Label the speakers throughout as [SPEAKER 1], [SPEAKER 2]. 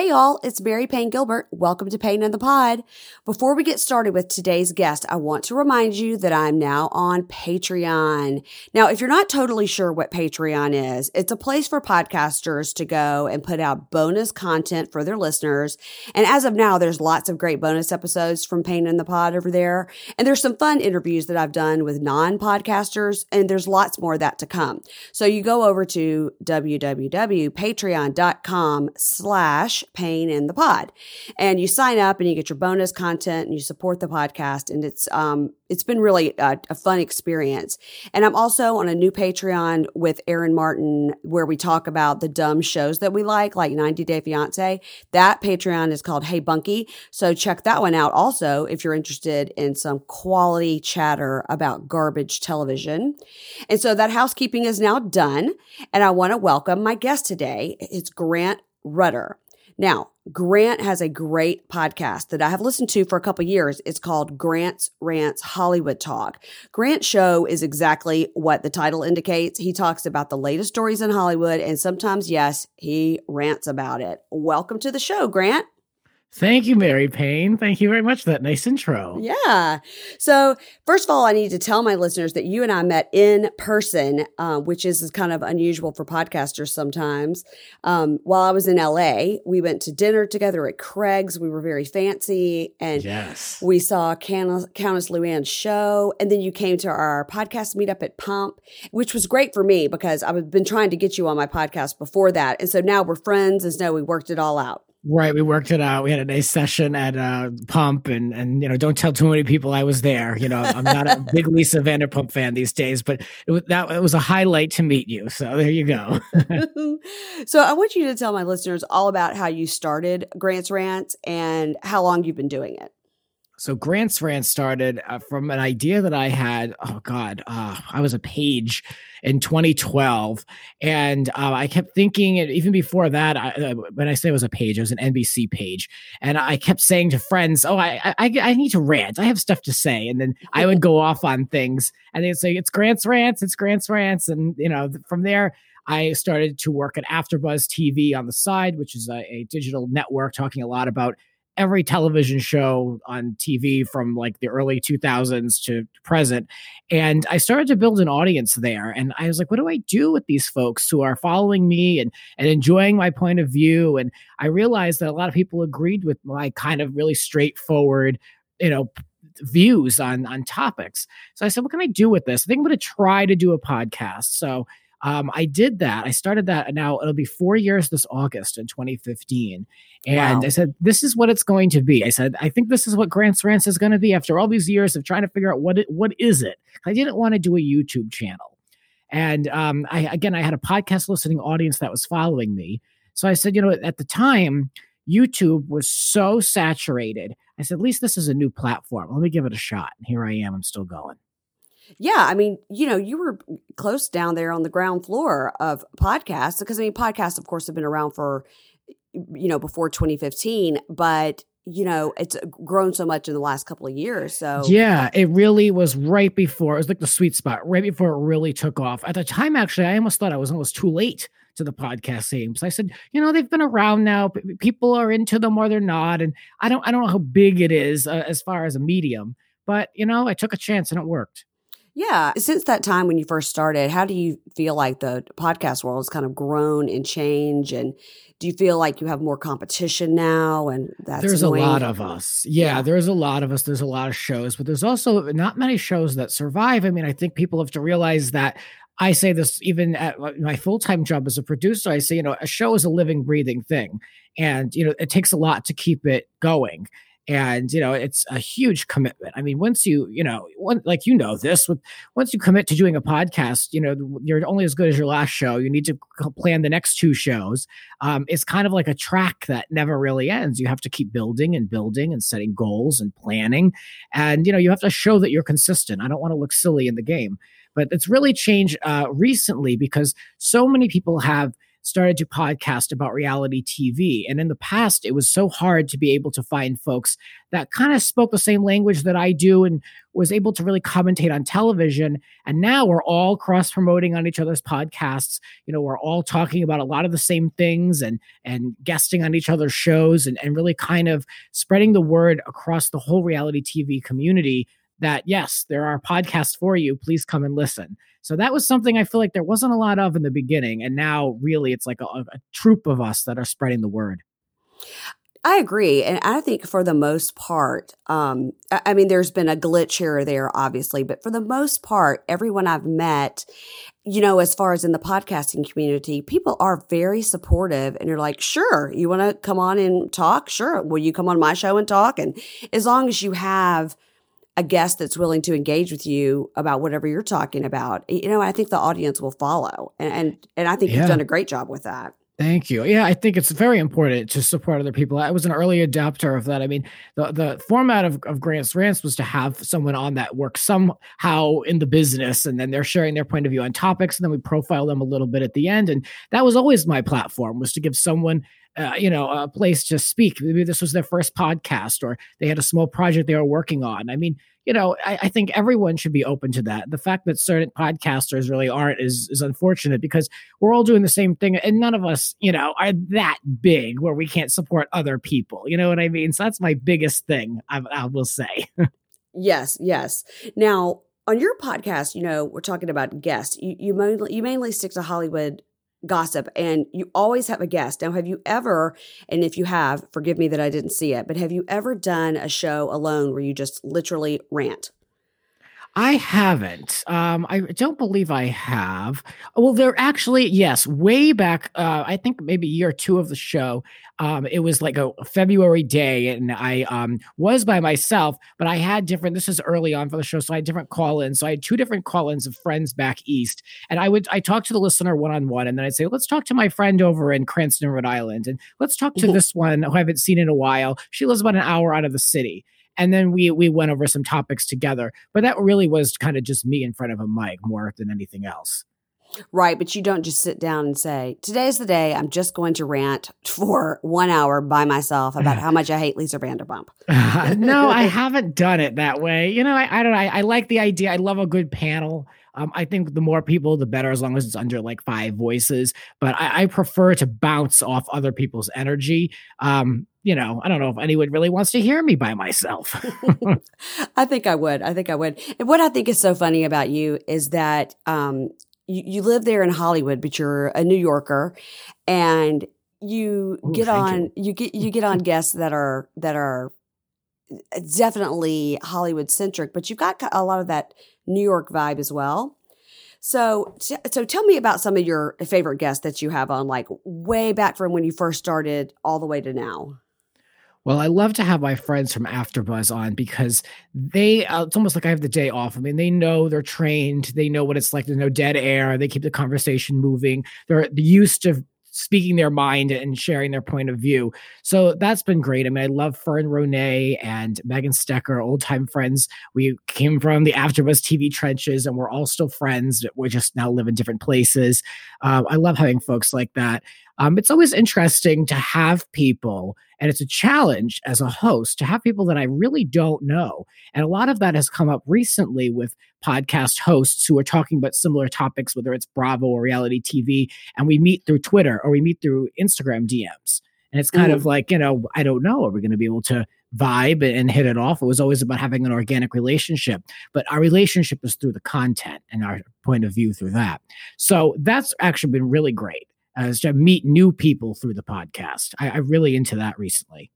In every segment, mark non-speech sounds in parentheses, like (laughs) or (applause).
[SPEAKER 1] Hey y'all, it's Mary Payne Gilbert. Welcome to Payne in the Pod. Before we get started with today's guest, I want to remind you that I'm now on Patreon. Now, if you're not totally sure what Patreon is, it's a place for podcasters to go and put out bonus content for their listeners. And as of now, there's lots of great bonus episodes from Payne in the Pod over there. And there's some fun interviews that I've done with non-podcasters, and there's lots more of that to come. So you go over to www.patreon.com slash Payne in the pod. And you sign up and you get your bonus content and you support the podcast. And it's, um, it's been really a, a fun experience. And I'm also on a new Patreon with Aaron Martin where we talk about the dumb shows that we like, like 90 Day Fiance. That Patreon is called Hey Bunky. So check that one out also if you're interested in some quality chatter about garbage television. And so that housekeeping is now done. And I want to welcome my guest today. It's Grant Rudder. Now, Grant has a great podcast that I have listened to for a couple years. It's called Grant's Rants Hollywood Talk. Grant's show is exactly what the title indicates. He talks about the latest stories in Hollywood and sometimes, yes, he rants about it. Welcome to the show, Grant.
[SPEAKER 2] Thank you, Mary Payne. Thank you very much for that nice intro.
[SPEAKER 1] Yeah. So, first of all, I need to tell my listeners that you and I met in person, uh, which is, kind of unusual for podcasters sometimes. Um, while I was in LA, we went to dinner together at Craig's. We were very fancy, and
[SPEAKER 2] yes.
[SPEAKER 1] we saw Countess, Countess Luann's show. And then you came to our podcast meetup at Pump, which was great for me because I've been trying to get you on my podcast before that. And so now we're friends, and so we worked it all out.
[SPEAKER 2] Right, we worked it out. We had a nice session at uh, Pump, and and you know, don't tell too many people I was there. You know, I'm not a (laughs) big Lisa Vanderpump fan these days, but it was, that it was a highlight to meet you. So there you go. (laughs)
[SPEAKER 1] so I want you to tell my listeners all about how you started Grant's Rants and how long you've been doing it.
[SPEAKER 2] So Grant's Rant started uh, from an idea that I had. Oh God, uh, I was a page in 2012, and uh, I kept thinking. Even before that, I, uh, when I say it was a page, it was an NBC page, and I kept saying to friends, "Oh, I, I I need to rant. I have stuff to say," and then I would go off on things, and they'd say, "It's Grant's Rants. It's Grant's Rants," and you know, from there. I started to work at AfterBuzz TV on the side, which is a, a digital network talking a lot about every television show on TV from like the early 2000s to present. And I started to build an audience there. And I was like, what do I do with these folks who are following me and, and enjoying my point of view? And I realized that a lot of people agreed with my kind of really straightforward, you know, views on on topics. So I said, what can I do with this? I think I'm going to try to do a podcast. So um, I did that. I started that. Now it'll be four years this August in 2015. And wow. I said, this is what it's going to be. I said, I think this is what Grant's Rants is going to be after all these years of trying to figure out what it, what is it. I didn't want to do a YouTube channel. And um, I, again, I had a podcast listening audience that was following me. So I said, you know, at the time, YouTube was so saturated. I said, at least this is a new platform. Let me give it a shot. And here I am. I'm still going.
[SPEAKER 1] Yeah, I mean, you know, you were close down there on the ground floor of podcasts because I mean, podcasts, of course, have been around for you know before 2015, but you know it's grown so much in the last couple of years so
[SPEAKER 2] yeah it really was right before it was like the sweet spot right before it really took off. At the time actually i almost thought i was almost too late to the podcast scene so i said you know they've been around now people are into them or they're not and i don't i don't know how big it is uh, as far as a medium but you know i took a chance and it worked
[SPEAKER 1] yeah. Since that time when you first started, how do you feel like the podcast world has kind of grown and changed? And do you feel like you have more competition now? And that's
[SPEAKER 2] there's
[SPEAKER 1] annoying?
[SPEAKER 2] a lot of us. Yeah, yeah, there's a lot of us. There's a lot of shows, but there's also not many shows that survive. I mean, I think people have to realize that I say this even at my full time job as a producer. I say, you know, a show is a living, breathing thing. And, you know, it takes a lot to keep it going and you know it's a huge commitment. I mean once you you know one, like you know this with once you commit to doing a podcast you know you're only as good as your last show. You need to plan the next two shows. Um, it's kind of like a track that never really ends. You have to keep building and building and setting goals and planning. And you know you have to show that you're consistent. I don't want to look silly in the game. But it's really changed uh, recently because so many people have started to podcast about reality TV. And in the past, it was so hard to be able to find folks that kind of spoke the same language that I do and was able to really commentate on television. And now we're all cross promoting on each other's podcasts. You know, we're all talking about a lot of the same things and and guesting on each other's shows and, and really kind of spreading the word across the whole reality TV community that yes, there are podcasts for you. Please come and listen. So that was something I feel like there wasn't a lot of in the beginning. And now really it's like a, a troop of us that are spreading the word.
[SPEAKER 1] I agree. And I think for the most part, um, I mean, there's been a glitch here or there, obviously, but for the most part, everyone I've met, you know, as far as in the podcasting community, people are very supportive and you're like, sure, you want to come on and talk? Sure. Will you come on my show and talk? And as long as you have, a guest that's willing to engage with you about whatever you're talking about, you know, I think the audience will follow. And and, and I think yeah. you've done a great job with that.
[SPEAKER 2] Thank you. Yeah, I think it's very important to support other people. I was an early adopter of that. I mean, the, the format of, of Grants Rants was to have someone on that works somehow in the business, and then they're sharing their point of view on topics, and then we profile them a little bit at the end. And that was always my platform was to give someone uh, you know, a place to speak. Maybe this was their first podcast or they had a small project they were working on. I mean, you know, I, I, think everyone should be open to that. The fact that certain podcasters really aren't is is unfortunate because we're all doing the same thing, and none of us, you know, are that big where we can't support other people. You know what I mean? So that's my biggest thing. I, I will say. (laughs)
[SPEAKER 1] yes, yes. Now on your podcast, you know, we're talking about guests. You you mainly you mainly stick to Hollywood gossip and you always have a guest. Now, have you ever, and if you have, forgive me that I didn't see it, but have you ever done a show alone where you just literally rant?
[SPEAKER 2] I haven't. Um, I don't believe I have. Well, there actually, yes, way back, uh, I think maybe year two of the show. Um, it was like a February day, and I um, was by myself, but I had different. This is early on for the show, so I had different call-ins. So I had two different call-ins of friends back east, and I would I talked to the listener one-on-one, and then I'd say, "Let's talk to my friend over in Cranston, Rhode Island, and let's talk to mm-hmm. this one who I haven't seen in a while. She lives about an hour out of the city." And then we we went over some topics together. But that really was kind of just me in front of a mic more than anything else.
[SPEAKER 1] Right, but you don't just sit down and say, "Today's the day. I'm just going to rant for one hour by myself about (laughs) how much I hate Lisa Vanderpump."
[SPEAKER 2] uh, (laughs) no, I (laughs) haven't done it that way. You know, I, I don't. I, I like the idea. I love a good panel. Um, I think the more people, the better, as long as it's under like five voices. But I, I prefer to bounce off other people's energy. Um, you know, I don't know if anyone really wants to hear me by myself. (laughs) (laughs)
[SPEAKER 1] I think I would. I think I would. And what I think is so funny about you is that um, you, you live there in Hollywood, but you're a New Yorker, and you Ooh, get on you. you get you (laughs) get on guests that are that are definitely Hollywood centric, but you've got a lot of that New York vibe as well. So, so tell me about some of your favorite guests that you have on, like way back from when you first started, all the way to now.
[SPEAKER 2] Well, I love to have my friends from AfterBuzz on because they, uh, it's almost like I have the day off. I mean, they know they're trained. They know what it's like. There's no dead air. They keep the conversation moving. They're used to speaking their mind and sharing their point of view. So that's been great. I mean, I love Fern Ronay and Megan Stecker, old time friends. We came from the AfterBuzz TV trenches, and we're all still friends. We just now live in different places. Uh, I love having folks like that. Um, it's always interesting to have people, and it's a challenge as a host to have people that I really don't know. And a lot of that has come up recently with podcast hosts who are talking about similar topics, whether it's Bravo or reality TV, and we meet through Twitter or we meet through Instagram DMs. And it's kind mm. of like, you know, I don't know, are we going to be able to vibe and hit it off? It was always about having an organic relationship, but our relationship is through the content and our point of view through that. So that's actually been really great as to meet new people through the podcast. I, I really into that recently.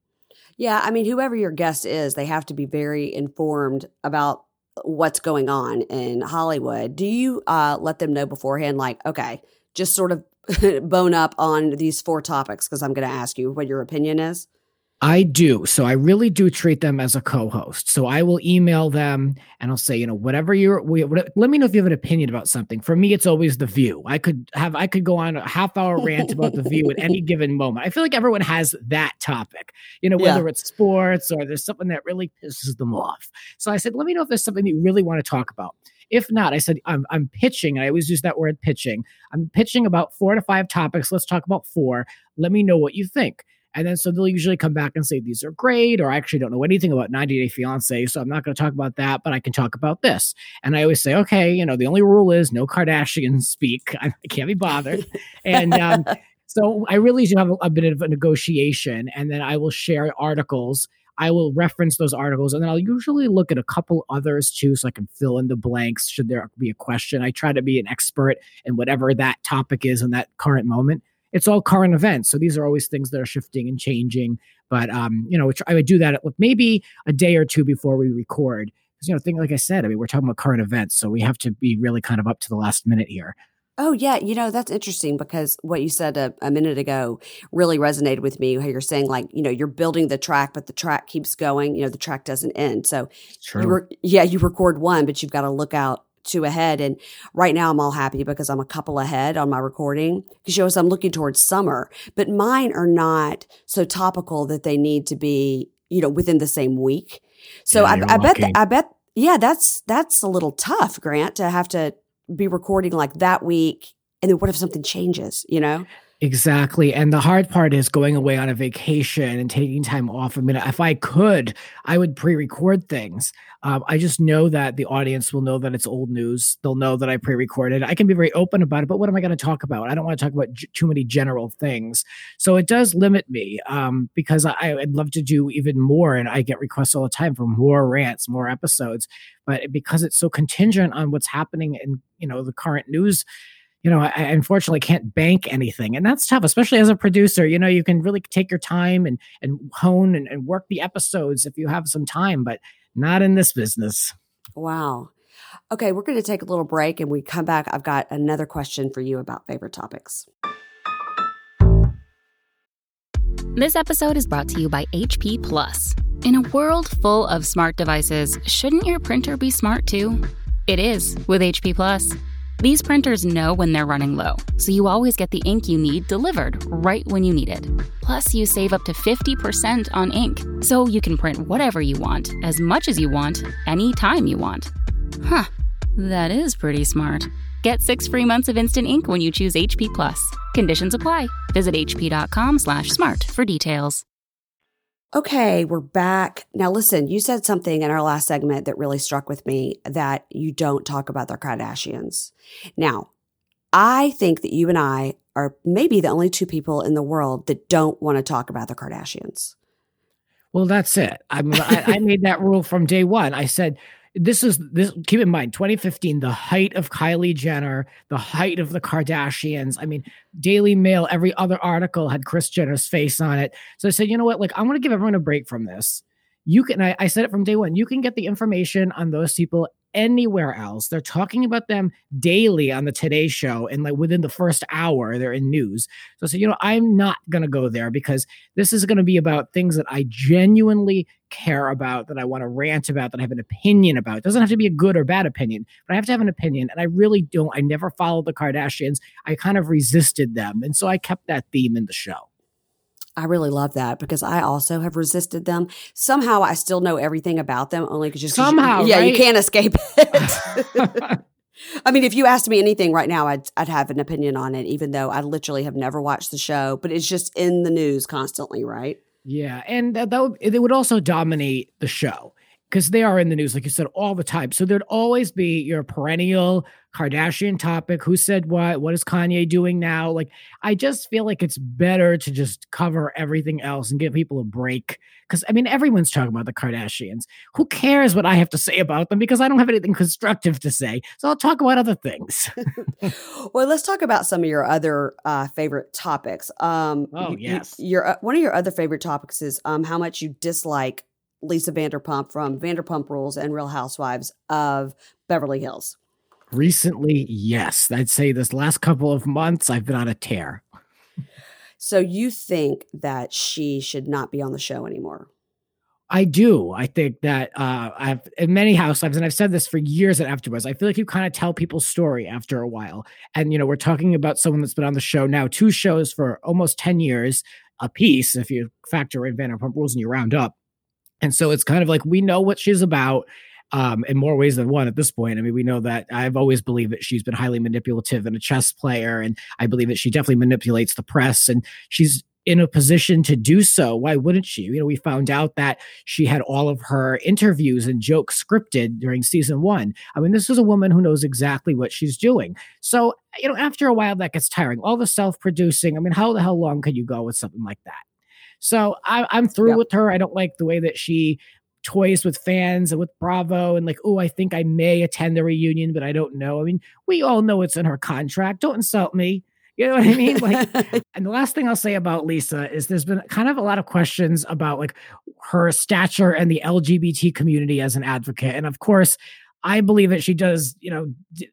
[SPEAKER 1] Yeah, I mean, whoever your guest is, they have to be very informed about what's going on in Hollywood. Do you uh, let them know beforehand, like, okay, just sort of (laughs) bone up on these four topics because I'm going to ask you what your opinion is?
[SPEAKER 2] I do. So I really do treat them as a co-host. So I will email them and I'll say, you know, whatever you're, we, let me know if you have an opinion about something. For me, it's always the view. I could have, I could go on a half hour rant about the view at any (laughs) given moment. I feel like everyone has that topic, you know, whether yeah. it's sports or there's something that really pisses them off. So I said, let me know if there's something you really want to talk about. If not, I said, I'm, I'm pitching. I always use that word pitching. I'm pitching about four to five topics. Let's talk about four. Let me know what you think. And then so they'll usually come back and say, these are great, or I actually don't know anything about 90 Day Fiance, so I'm not going to talk about that, but I can talk about this. And I always say, okay, you know, the only rule is no Kardashians speak. (laughs) I can't be bothered. and um, (laughs) so I really do have a, a bit of a negotiation, and then I will share articles. I will reference those articles and then I'll usually look at a couple others too so I can fill in the blanks should there be a question. I try to be an expert in whatever that topic is in that current moment it's all current events. So these are always things that are shifting and changing. But um, you know, which I would do that maybe a day or two before we record. Because you know, thing like I said, I mean, we're talking about current events, so we have to be really kind of up to the last minute here.
[SPEAKER 1] Oh yeah, you know that's interesting because what you said a, a, minute ago really resonated with me. How you're saying like you know you're building the track, but the track keeps going. You know the track doesn't end. So. You re- yeah, you record one, but you've got to look out two ahead. And right now I'm all happy because I'm a couple ahead on my recording because shows I'm looking towards summer, but mine are not so topical that they need to be, you know, within the same week. So yeah, I, I bet, I bet, yeah, that's, that's a little tough, Grant, to have to be recording like that week. And then what if something changes, you know?
[SPEAKER 2] Exactly. And the hard part is going away on a vacation and taking time off. I mean, if I could, I would pre record things. Um, I just know that the audience will know that it's old news. They'll know that I pre recorded. I can be very open about it, but what am I going to talk about? I don't want to talk about j- too many general things. So it does limit me um, because I, I'd love to do even more. And I get requests all the time for more rants, more episodes. But because it's so contingent on what's happening in, you know, the current news you know, I, I, unfortunately can't bank anything. And that's tough, especially as a producer. You know, you can really take your time and, and hone and, and work the episodes if you have some time, but not in this business.
[SPEAKER 1] Wow. Okay, we're going to take a little break and we come back. I've got another question for you about favorite topics.
[SPEAKER 3] This episode is brought to you by HP Plus. In a world full of smart devices, shouldn't your printer be smart too? It is with HP Plus. These printers know when they're running low, so you always get the ink you need delivered right when you need it. Plus, you save up to 50% on ink, so you can print whatever you want, as much as you want, anytime you want. Huh, that is pretty smart. Get six free months of instant ink when you choose HP Plus. Conditions apply. Visit hp.com/smart for details.
[SPEAKER 1] Okay, we're back. Now, listen, you said something in our last segment that really struck with me that you don't talk about the Kardashians. Now, I think that you and I are maybe the only two people in the world that don't want to talk about the Kardashians.
[SPEAKER 2] Well, that's it. I, I, made that rule from day one. I said, this is this keep in mind 2015 the height of kylie jenner the height of the kardashians. I mean daily mail every other article had kris jenner's face on it. So i said you know what? Like i want to give everyone a break from this. You can I, I said it from day one you can get the information on those people anywhere else. They're talking about them daily on the Today Show, and like within the first hour, they're in news. So, so you know, I'm not gonna go there because this is gonna be about things that I genuinely care about, that I want to rant about, that I have an opinion about. It doesn't have to be a good or bad opinion, but I have to have an opinion. And I really don't. I never followed the Kardashians. I kind of resisted them, and so I kept that theme in the show.
[SPEAKER 1] I really love that because I also have resisted them. Somehow I still know everything about them only because just
[SPEAKER 2] somehow,
[SPEAKER 1] you, yeah,
[SPEAKER 2] right?
[SPEAKER 1] you can't escape it. (laughs) I mean, if you asked me anything right now, I'd I'd have an opinion on it, even though I literally have never watched the show. But it's just in the news constantly, right?
[SPEAKER 2] Yeah, and uh, that, that would, it would also dominate the show because they are in the news, like you said, all the time. So there'd always be your perennial Kardashian topic. Who said what? What is Kanye doing now? Like, I just feel like it's better to just cover everything else and give people a break. Because, I mean, everyone's talking about the Kardashians. Who cares what I have to say about them? Because I don't have anything constructive to say. So I'll talk about other things. (laughs)
[SPEAKER 1] well, let's talk about some of your other uh, favorite topics. Um,
[SPEAKER 2] oh, yes.
[SPEAKER 1] your, uh, one of your other favorite topics is um, how much you dislike Lisa Vanderpump from Vanderpump Rules and Real Housewives of Beverly Hills?
[SPEAKER 2] Recently, yes. I'd say this last couple of months, I've been on a tear. (laughs)
[SPEAKER 1] So you think that she should not be on the show anymore?
[SPEAKER 2] I do. I think that uh, I've in many housewives, and I've said this for years and afterwards. I feel like you kind of tell people's story after a while. And you know, we're talking about someone that's been on the show now, two shows for almost ten years a piece, if you factor in Vanderpump Rules and you round up. And so it's kind of like we know what she's about. um, in more ways than one at this point. I mean, we know that I've always believed that she's been highly manipulative and a chess player, and I believe that she definitely manipulates the press, and she's in a position to do so. Why wouldn't she? You know, we found out that she had all of her interviews and jokes scripted during season one. I mean, this is a woman who knows exactly what she's doing. So, you know, after a while, that gets tiring. All the self producing. I mean, how the hell long can you go with something like that? So I, am through with her. I don't like the way that she toys with fans and with Bravo and like, oh, I think I may attend the reunion, but I don't know. I mean, we all know it's in her contract. Don't insult me. You know what I mean? Like, (laughs) and the last thing I'll say about Lisa is there's been kind of a lot of questions about like her stature and the LGBT community as an advocate. And of course, I believe that she does, you know, d-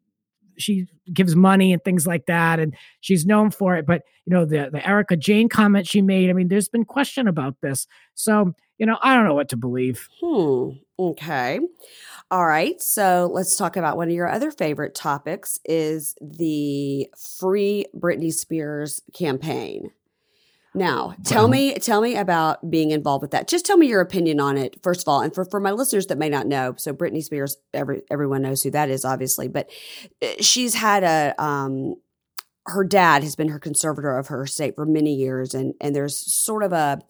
[SPEAKER 2] she gives money and things like that, and she's known for it. But you know, the the Erika Jayne comment she made, I mean, there's been question about this. So, you know, I don't know what to believe.
[SPEAKER 1] Hmm. Okay. All right. So let's talk about one of your other favorite topics is the Free Britney Spears campaign. Now, tell me, tell me about being involved with that. Just tell me your opinion on it, first of all, and for, for my listeners that may not know. So, Britney Spears, every everyone knows who that is, obviously, but uh, she's had a um, her dad has been her conservator of her estate for many years, and and there's sort of a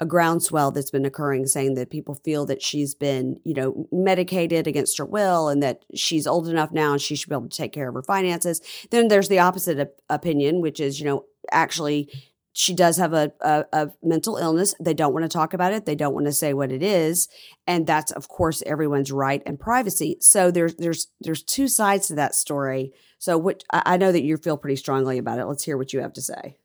[SPEAKER 1] a groundswell that's been occurring saying that people feel that she's been, you know, medicated against her will and that she's old enough now and she should be able to take care of her finances. Then there's the opposite op- opinion, which is, you know, actually she does have a, a, a, mental illness. They don't want to talk about it. They don't want to say what it is, and that's of course everyone's right and privacy. So there's there's there's two sides to that story. So what I know that you feel pretty strongly about it. Let's hear what you have to say.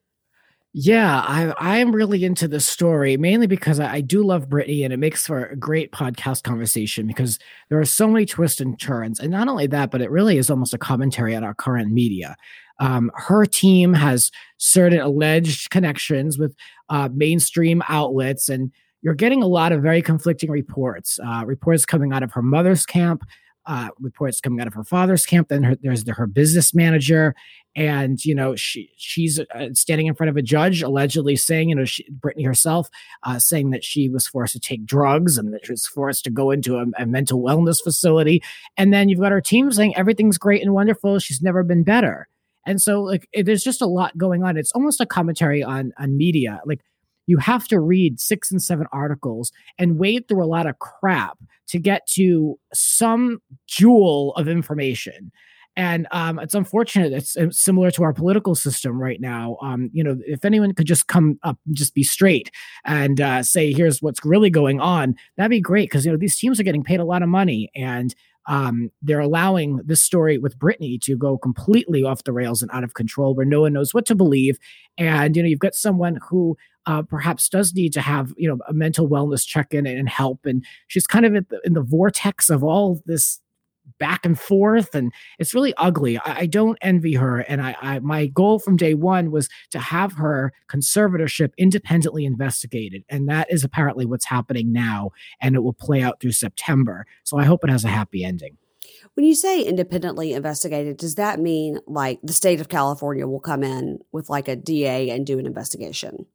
[SPEAKER 2] Yeah, I I am really into this story mainly because I, I, do love Britney and it makes for a great podcast conversation because there are so many twists and turns, and not only that, but it really is almost a commentary on our current media. Um, her team has certain alleged connections with uh, mainstream outlets, and you're getting a lot of very conflicting reports. Uh, reports coming out of her mother's camp, uh, reports coming out of her father's camp. Then her, there's the, her business manager, and you know she she's uh, standing in front of a judge, allegedly saying, you know, she, Britney herself uh, saying that she was forced to take drugs and that she was forced to go into a, a mental wellness facility. And then you've got her team saying everything's great and wonderful. She's never been better. And so, like, it, there's just a lot going on. It's almost a commentary on on media, like you have to read six and seven articles and wade through a lot of crap to get to some jewel of information. And um, it's unfortunate. It's, it's, similar to our political system right now. Um, you know, if anyone could just come up, just be straight and uh, say, "Here's what's really going on," that'd be great. Because you know, these teams are getting paid a lot of money, and um, they're allowing this story with Britney to go completely off the rails and out of control, where no one knows what to believe. And you know, you've got someone who uh, perhaps does need to have you know a mental wellness check in and help, and she's kind of the, in the vortex of all this back and forth and it's really ugly. I, I don't envy her and I, I, my goal from day one was to have her conservatorship independently investigated and that is apparently what's happening now and it will play out through september. So i hope it has a happy ending.
[SPEAKER 1] When you say independently investigated does that mean like the state of california will come in with like a da and do an investigation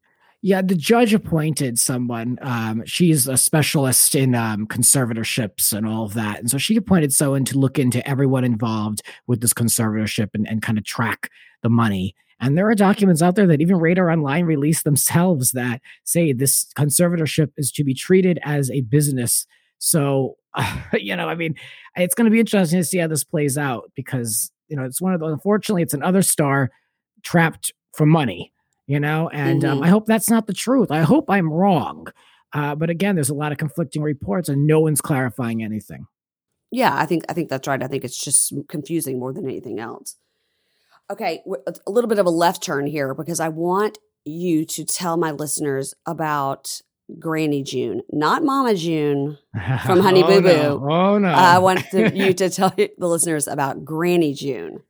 [SPEAKER 2] yeah, the judge appointed someone. Um, she's a specialist in um, conservatorships and all of that. And so she appointed someone to look into everyone involved with this conservatorship and, and kind of track the money. And there are documents out there that even Radar Online released themselves that say this conservatorship is to be treated as a business. So, uh, (laughs) you know, I mean, it's going to be interesting to see how this plays out because, you know, it's one of the, unfortunately, it's another star trapped for money you know and mm-hmm. um, i hope that's not the truth i hope i'm wrong uh, but again there's a lot of conflicting reports and no one's clarifying anything
[SPEAKER 1] yeah i think i think that's right i think it's just confusing more than anything else okay a little bit of a left turn here because i want you to tell my listeners about Granny June, not Mama June from (laughs) Honey oh, Boo Boo.
[SPEAKER 2] No. Oh no!
[SPEAKER 1] I want to, (laughs) you to tell (laughs) the listeners about Granny June.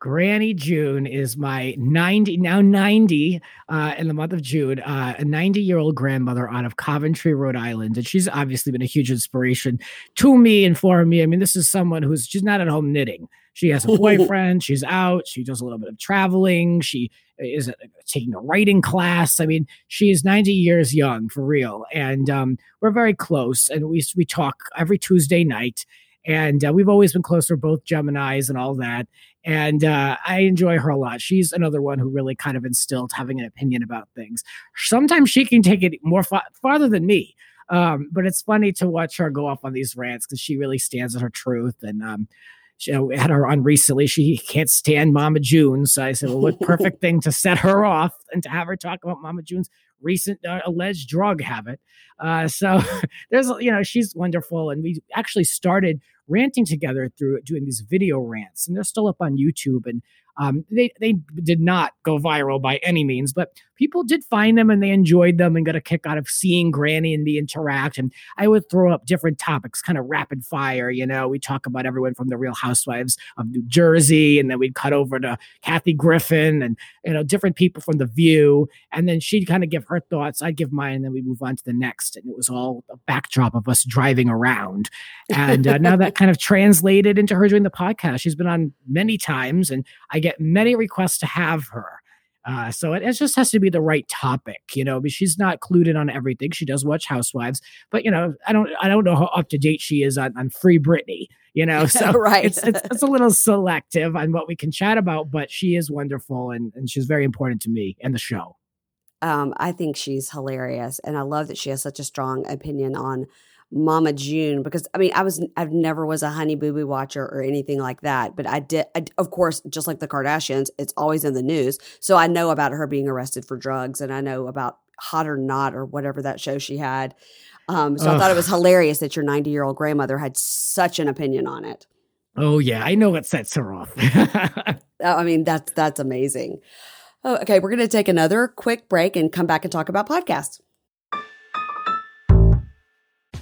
[SPEAKER 2] Granny June is my 90, now 90 uh, in the month of June, uh, a 90 year old grandmother out of Coventry, Rhode Island. And she's obviously been a huge inspiration to me and for me. I mean, this is someone who's, she's not at home knitting. She has a (laughs) boyfriend. she's out. She does a little bit of traveling. She is taking a writing class. I mean, she is 90 years young for real. And um, we're very close. And we, we talk every Tuesday night. And uh, we've always been close. We're both Geminis and all that. And uh, I enjoy her a lot. She's another one who really kind of instilled having an opinion about things. Sometimes she can take it more fa- farther than me. Um, but it's funny to watch her go off on these rants because she really stands on her truth. And um, she, you know, had her on recently. She can't stand Mama June. So I said, well, what (laughs) perfect thing to set her off and to have her talk about Mama June's recent uh, alleged drug habit. Uh, so (laughs) there's, you know, she's wonderful. And we actually started ranting together through doing these video rants, and they're still up on YouTube. And um, they they did not go viral by any means, but people did find them and they enjoyed them and got a kick out of seeing Granny and the interact. And I would throw up different topics, kind of rapid fire. You know, we talk about everyone from the Real Housewives of New Jersey, and then we'd cut over to Kathy Griffin and you know different people from The View, and then she'd kind of give her thoughts, I'd give mine, and then we move on to the next. And it was all a backdrop of us driving around. And uh, now that kind of translated into her doing the podcast. She's been on many times, and I get many requests to have her. Uh, so it, it, just has to be the right topic, you know. But she's not clued in on everything. She does watch Housewives, but you know, I don't, I don't know how up to date she is on, on Free Britney, you know. (laughs) So
[SPEAKER 1] right,
[SPEAKER 2] it's, it's, it's a (laughs) little selective on what we can chat about. But she is wonderful, and and she's very important to me and the show.
[SPEAKER 1] Um, I think she's hilarious, and I love that she has such a strong opinion on Mama June because I mean I was I've never was a Honey Boo Boo watcher or anything like that, but I did I, of course just like the Kardashians, it's always in the news, so I know about her being arrested for drugs, and I know about Hot or Not or whatever that show she had. Um, so Ugh. I thought it was hilarious that your 90 year old grandmother had such an opinion on it.
[SPEAKER 2] Oh yeah, I know what sets her off. (laughs)
[SPEAKER 1] I mean that's that's amazing. Oh, okay, we're going to take another quick break and come back and talk about podcasts.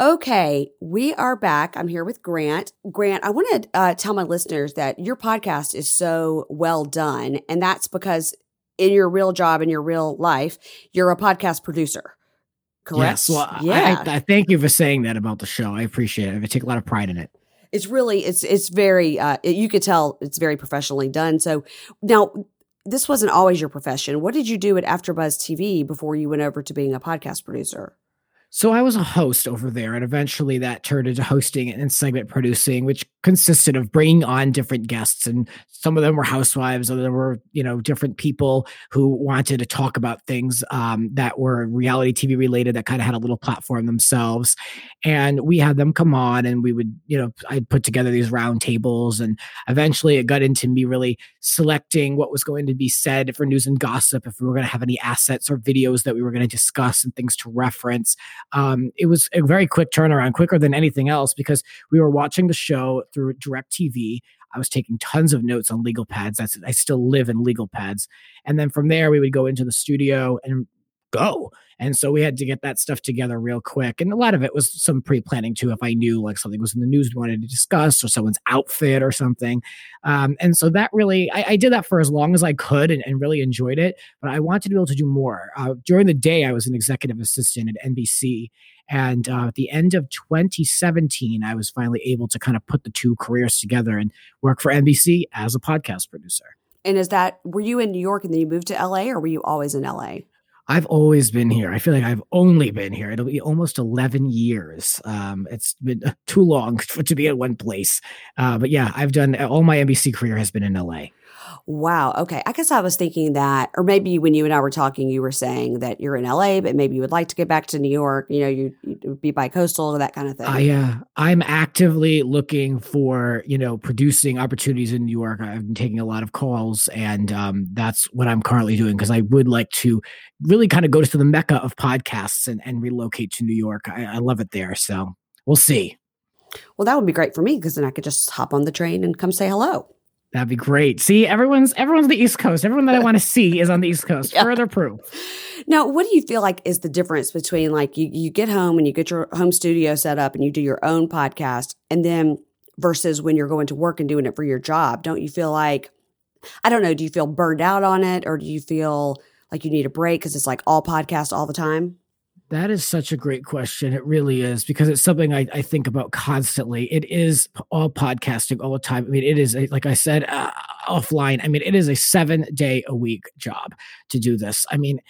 [SPEAKER 1] Okay, we are back. I'm here with Grant. Grant, I want to uh, tell my listeners that your podcast is so well done, and that's because in your real job, in your real life, you're a podcast producer. Correct?
[SPEAKER 2] Yes. Well, yeah. I, I, thank you for saying that about the show. I appreciate it. I take a lot of pride in it.
[SPEAKER 1] It's really, it's it's very. Uh, you could tell it's very professionally done. So now, this wasn't always your profession. What did you do at AfterBuzz TV before you went over to being a podcast producer?
[SPEAKER 2] So I was a host over there, and eventually that turned into hosting and segment producing, which consisted of bringing on different guests, and some of them were housewives, other were you know different people who wanted to talk about things um, that were reality TV related that kind of had a little platform themselves, and we had them come on, and we would you know I'd put together these round tables, and eventually it got into me really selecting what was going to be said for news and gossip, if we were going to have any assets or videos that we were going to discuss and things to reference um, it was a very quick turnaround, quicker than anything else, because we were watching the show through DirecTV. I was taking tons of notes on legal pads. That's I still live in legal pads, and then from there we would go into the studio and go. And so we had to get that stuff together real quick. And a lot of it was some pre planning too, if I knew like something was in the news we wanted to discuss or someone's outfit or something. Um, and so that really, I, I, did that for as long as I could and, and, really enjoyed it. But I wanted to be able to do more. Uh, during the day, I was an executive assistant at NBC. And uh, at the end of 2017, I was finally able to kind of put the two careers together and work for NBC as a podcast producer.
[SPEAKER 1] And is that, were you in New York and then you moved to LA or were you always in LA?
[SPEAKER 2] I've always been here. I feel like I've only been here. It'll be almost 11 years. Um, it's been too long (laughs) for, to be at one place. Uh, but yeah, I've done all my NBC career has been in LA.
[SPEAKER 1] Wow. Okay. I guess I was thinking that, or maybe when you and I were talking, you were saying that you're in LA, but maybe you would like to get back to New York. You know, you would be bi-coastal, or that kind of thing.
[SPEAKER 2] Uh, I'm actively looking for, you know, producing opportunities in New York. I've been taking a lot of calls, and um, that's what I'm currently doing because I would like to really kind of go to the mecca of podcasts and, and relocate to New York. I, I love it there. So we'll see.
[SPEAKER 1] Well, that would be great for me because then I could just hop on the train and come say hello.
[SPEAKER 2] That'd be great. See, everyone's everyone's the East Coast. Everyone that I want to see is on the East Coast. (laughs) Yeah. Further proof.
[SPEAKER 1] Now, what do you feel like is the difference between like you, you get home and you get your home studio set up and you do your own podcast and then versus when you're going to work and doing it for your job? Don't you feel like I don't know, do you feel burned out on it or do you feel like you need a break because it's like all podcast all the time?
[SPEAKER 2] That is such a great question. It really is because it's something I, I think about constantly. It is all podcasting all the time. I mean, it is, a, like I said uh, offline, I mean, it is a seven day a week job to do this. I mean,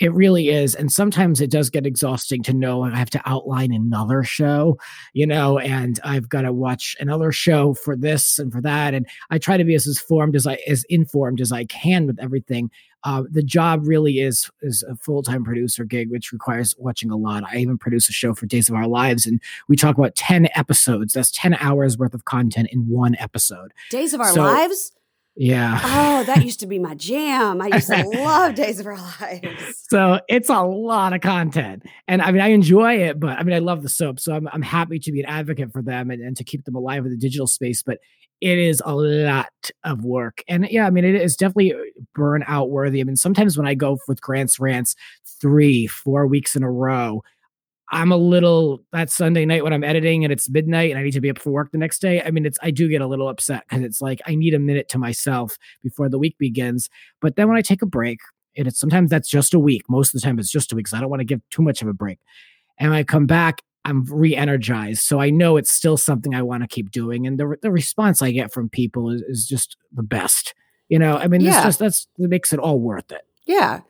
[SPEAKER 2] it really is. And sometimes it does get exhausting to know I have to outline another show, you know, and I've got to watch another show for this and for that. And I try to be as informed as I as informed as I can with everything. Uh, the job really is is a full time producer gig, which requires watching a lot. I even produce a show for Days of Our Lives, and we talk about ten episodes. That's ten hours worth of content in one episode.
[SPEAKER 1] Days of Our so, Lives.
[SPEAKER 2] Yeah.
[SPEAKER 1] Oh, that used to be my jam. I used to (laughs) love Days of Our Lives.
[SPEAKER 2] So it's a lot of content. And I mean, I enjoy it, but I mean, I love the soap. So I'm, I'm happy to be an advocate for them and, and to keep them alive in the digital space. But it is a lot of work. And yeah, I mean, it is definitely uh, burnout worthy. I mean, sometimes when I go with Grant's rants three, four weeks in a row, I'm a little that Sunday night when I'm editing and it's midnight and I need to be up for work the next day. I mean, it's I do get a little upset because it's like I need a minute to myself before the week begins. But then when I take a break, and it's sometimes that's just a week. Most of the time it's just a week. So I don't want to give too much of a break. And I come back I'm re-energized. So I know it's still something I want to keep doing. And the the response I get from people is, is just the best. You know, I mean, yeah. just that's it makes it all worth it.
[SPEAKER 1] Yeah.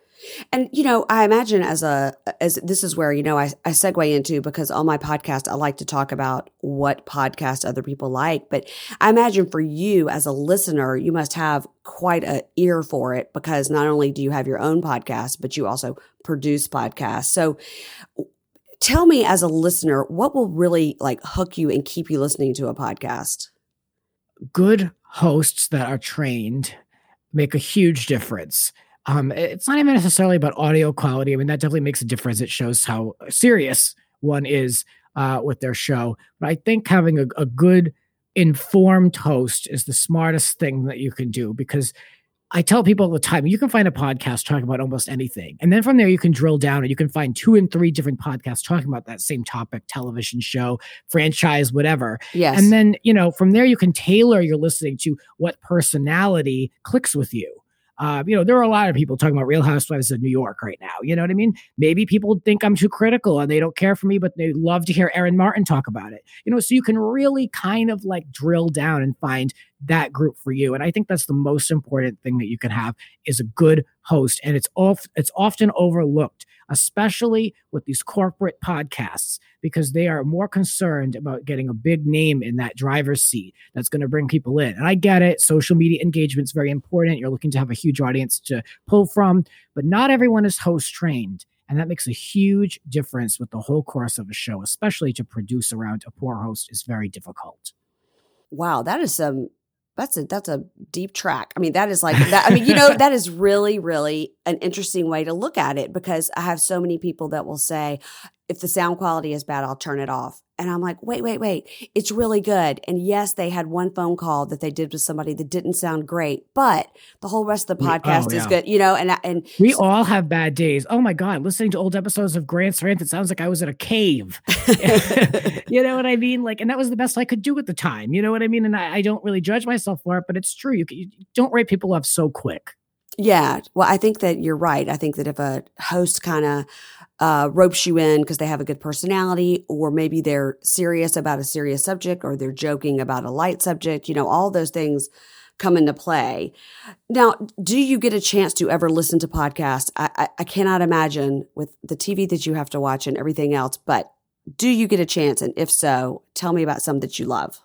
[SPEAKER 1] And you know, I imagine as a as this is where you know I, I segue into because on my podcast I like to talk about what podcast other people like, but I imagine for you as a listener, you must have quite a ear for it because not only do you have your own podcast, but you also produce podcasts. So, tell me as a listener, what will really like hook you and keep you listening to a podcast?
[SPEAKER 2] Good hosts that are trained make a huge difference. Um, it's not even necessarily about audio quality. I mean, that definitely makes a difference. It shows how serious one is uh, with their show. But I think having a, a good informed host is the smartest thing that you can do because I tell people all the time, you can find a podcast talking about almost anything. And then from there, you can drill down and you can find two and three different podcasts talking about that same topic, television show, franchise, whatever.
[SPEAKER 1] Yes.
[SPEAKER 2] And then, you know, from there, you can tailor your listening to what personality clicks with you. Uh, you know, there are a lot of people talking about Real Housewives of New York right now. You know what I mean? Maybe people think I'm too critical and they don't care for me, but they love to hear Aaron Martin talk about it. You know, so you can really kind of like drill down and find that group for you. And I think that's the most important thing that you can have is a good host. And it's off, it's often overlooked, especially with these corporate podcasts, because they are more concerned about getting a big name in that driver's seat that's going to bring people in. And I get it. Social media engagement is very important. You're looking to have a huge audience to pull from, but not everyone is host trained. And that makes a huge difference with the whole course of a show, especially to produce around a poor host is very difficult.
[SPEAKER 1] Wow, that is some that's a that's a deep track. I mean, that is like that. I mean, you know, (laughs) that is really, really an interesting way to look at it because I have so many people that will say, if the sound quality is bad, I'll turn it off. And I'm like, wait, wait, wait. It's really good. And yes, they had one phone call that they did with somebody that didn't sound great, but the whole rest of the oh, podcast oh, yeah. is good, you know, and, and
[SPEAKER 2] we so, all have bad days. Oh my God. Listening to old episodes of Grant's Rant, it sounds like I was in a cave. (laughs) (laughs) you know what I mean? Like, and that was the best I could do at the time. You know what I mean? And I, I don't really judge myself for it, but it's true. You, you don't write people off so quick.
[SPEAKER 1] Yeah. Well, I think that you're right. I think that if a host kind of uh, ropes you in because they have a good personality, or maybe they're serious about a serious subject, or they're joking about a light subject, you know, all those things come into play. Now, do you get a chance to ever listen to podcasts? I, I, I cannot imagine with the TV that you have to watch and everything else, but do you get a chance? And if so, tell me about some that you love.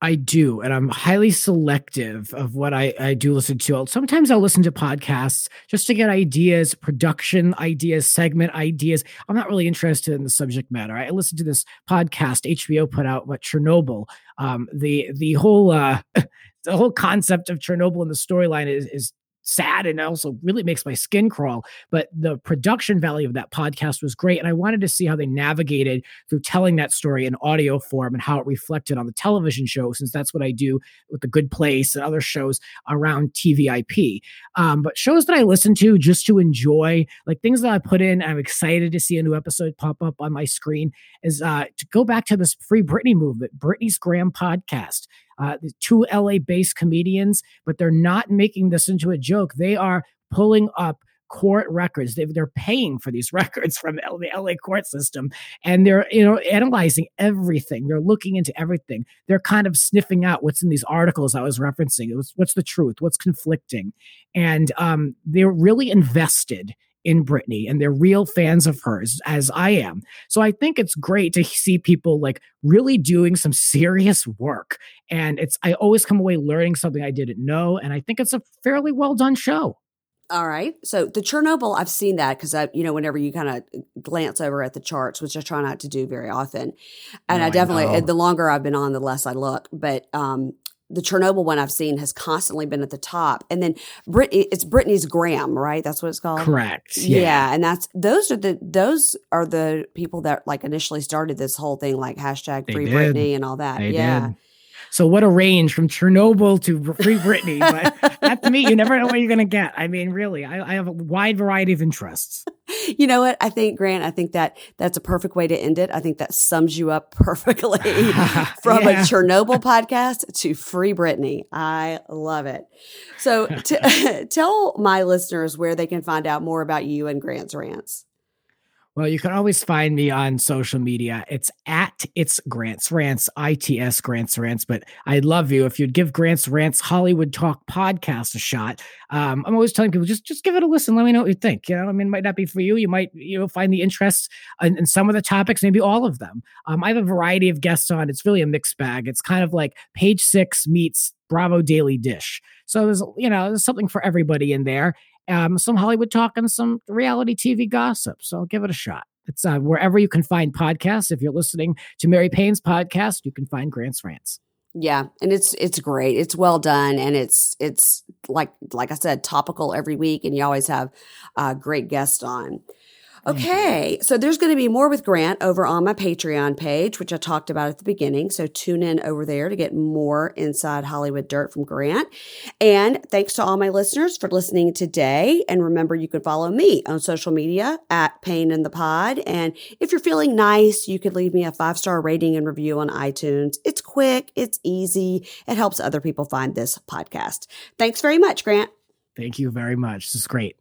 [SPEAKER 2] I do, and I'm highly selective of what I, I do listen to. Sometimes I'll listen to podcasts just to get ideas, production ideas, segment ideas. I'm not really interested in the subject matter. I listened to this podcast HBO put out, what Chernobyl. Um, the the whole uh, (laughs) the whole concept of Chernobyl and the storyline is is sad and also really makes my skin crawl. But the production value of that podcast was great. And I wanted to see how they navigated through telling that story in audio form and how it reflected on the television show, since that's what I do with The Good Place and other shows around TVIP. Um, but shows that I listen to just to enjoy, like things that I put in, I'm excited to see a new episode pop up on my screen, is uh, to go back to this Free Britney movement, Britney's Gram podcast uh, two LA based comedians, but they're not making this into a joke. They are pulling up court records. They, are paying for these (laughs) records from the LA court system, and they're you know analyzing everything. They're looking into everything. They're kind of sniffing out what's in these articles I was referencing. It was what's the truth, what's conflicting, and um, they're really invested in Britney and they're real fans of hers, as I am. So I think it's great to see people like really doing some serious work. And it's, I always come away learning something I didn't know. And I think it's a fairly well done show.
[SPEAKER 1] All right. So the Chernobyl, I've seen that because I, you know, whenever you kind of glance over at the charts, which I try not to do very often, and no, I definitely, I the longer I've been on, the less I look. But um, the Chernobyl one I've seen has constantly been at the top. And then Britney, it's Britney's Gram, right? That's what it's called.
[SPEAKER 2] Correct.
[SPEAKER 1] Yeah. yeah. And that's those are the those are the people that like initially started this whole thing, like hashtag free Britney and all that. They yeah. Did.
[SPEAKER 2] So what a range from Chernobyl to Free Britney. But (laughs) that to me, you never know what you're going to get. I mean, really, I, I, have a wide variety of interests.
[SPEAKER 1] You know what? I think, Grant, I think that that's a perfect way to end it. I think that sums you up (laughs) perfectly (laughs) from yeah. a Chernobyl podcast to Free Britney. I love it. So t- tell my listeners where they can find out more about you and Grant's Rants.
[SPEAKER 2] Well, you can always find me on social media. It's at it's Grants Rants, ITS Grants Rants. But I'd love you if you'd give Grants Rants Hollywood Talk podcast a shot. Um, I'm always telling people just just give it a listen. Let me know what you think. You know, I mean, it might not be for you. You might you know find the interest in, in some of the topics, maybe all of them. Um, I have a variety of guests on. It's really a mixed bag. It's kind of like Page Six meets Bravo Daily Dish. So there's you know there's something for everybody in there um, some Hollywood talk and some reality TV gossip. So give it a shot. It's uh, wherever you can find podcasts. If you're listening to Mary Payne's podcast, you can find Grant's Rants.
[SPEAKER 1] Yeah, and it's it's great. It's well done, and it's it's like like I said, topical every week, and you always have uh, great guests on. Mm-hmm. Okay, so there's going to be more with Grant over on my Patreon page, which I talked about at the beginning. So tune in over there to get more inside Hollywood dirt from Grant. And thanks to all my listeners for listening today. And remember, you can follow me on social media at Pain in the Pod. And if you're feeling nice, you could leave me a five star rating and review on iTunes. It's quick, it's easy, it helps other people find this podcast. Thanks very much, Grant.
[SPEAKER 2] Thank you very much. This is great.